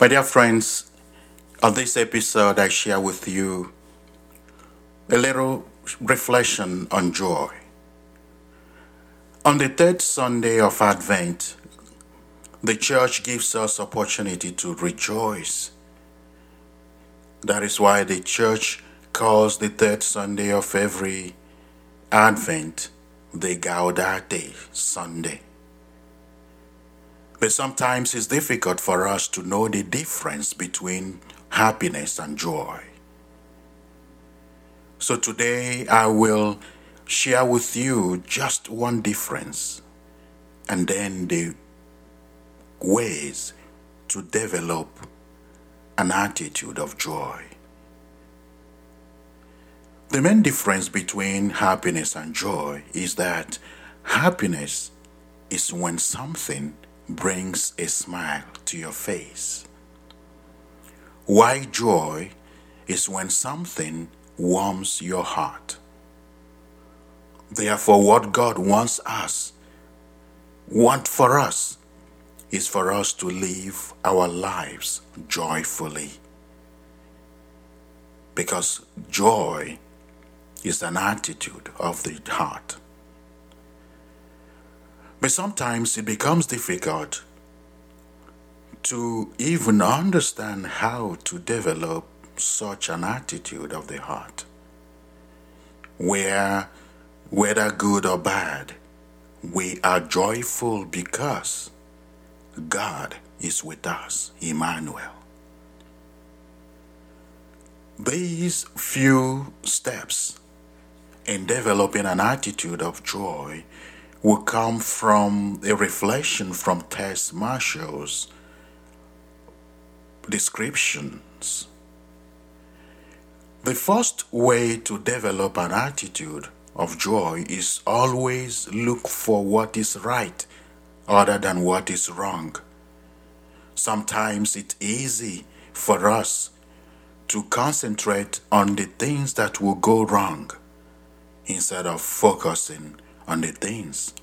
My dear friends, on this episode, I share with you a little reflection on joy. On the third Sunday of Advent, the church gives us opportunity to rejoice. That is why the church calls the third Sunday of every Advent the Gaudete Sunday. But sometimes it's difficult for us to know the difference between happiness and joy. So today I will share with you just one difference and then the ways to develop an attitude of joy. The main difference between happiness and joy is that happiness is when something brings a smile to your face. Why joy is when something warms your heart. Therefore, what God wants us, want for us, is for us to live our lives joyfully. Because joy is an attitude of the heart. But sometimes it becomes difficult to even understand how to develop such an attitude of the heart, where, whether good or bad, we are joyful because God is with us, Emmanuel. These few steps in developing an attitude of joy will come from a reflection from Tess Marshall's descriptions. The first way to develop an attitude of joy is always look for what is right other than what is wrong. Sometimes it's easy for us to concentrate on the things that will go wrong instead of focusing on the things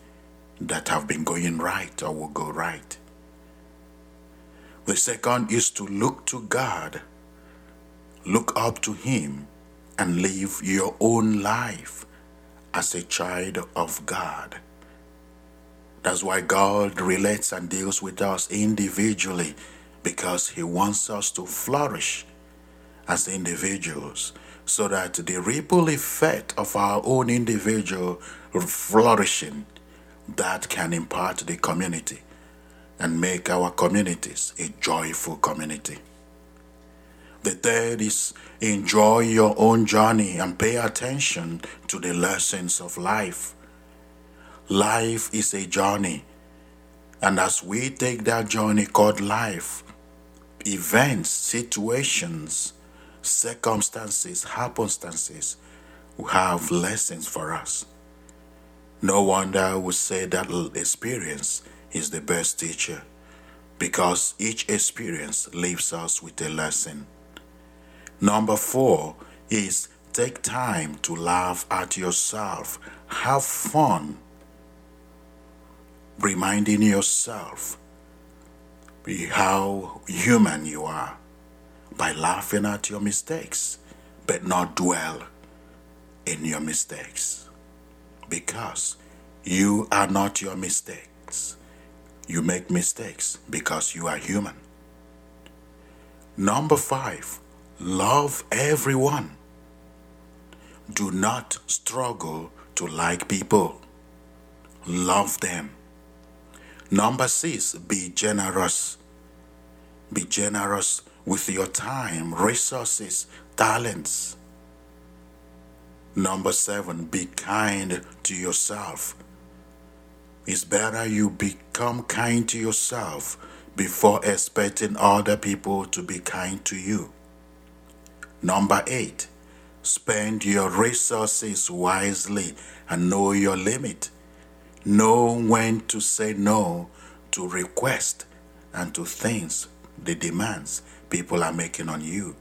that have been going right or will go right. The second is to look to God, look up to Him, and live your own life as a child of God. That's why God relates and deals with us individually because He wants us to flourish as individuals so that the ripple effect of our own individual flourishing that can impart the community and make our communities a joyful community. The third is enjoy your own journey and pay attention to the lessons of life. Life is a journey, and as we take that journey called life, events, situations, circumstances, happenstances have lessons for us. No wonder we say that experience is the best teacher because each experience leaves us with a lesson. Number four is take time to laugh at yourself, have fun, reminding yourself how human you are by laughing at your mistakes, but not dwell in your mistakes because you are not your mistakes. You make mistakes because you are human. Number five, love everyone. Do not struggle to like people. Love them. Number six, be generous. Be generous with your time, resources, talents. Number seven, be kind to yourself. It's better you become kind to yourself before expecting other people to be kind to you. Number eight, spend your resources wisely and know your limit. Know when to say no to requests and to things, the demands people are making on you.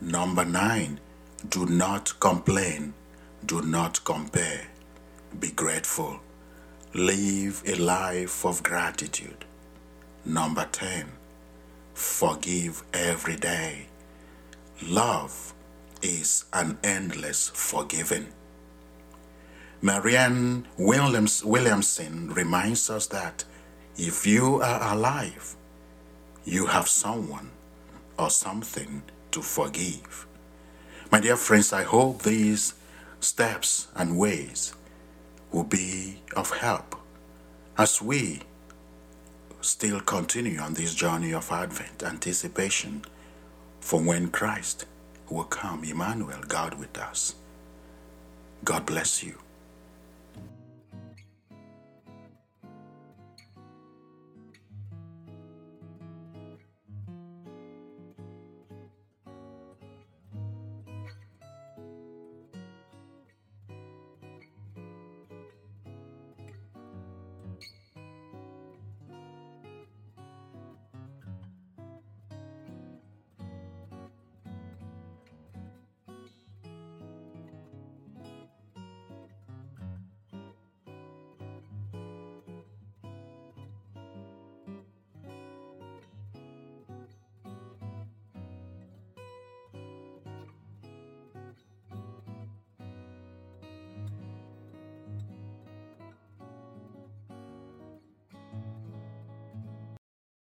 Number nine, do not complain. Do not compare. Be grateful. Live a life of gratitude. Number 10. forgive every day. Love is an endless forgiving. Marianne Williams, Williamson reminds us that if you are alive, you have someone or something to forgive. My dear friends, I hope these steps and ways will be of help as we still continue on this journey of Advent, anticipation for when Christ will come, Emmanuel, God with us. God bless you.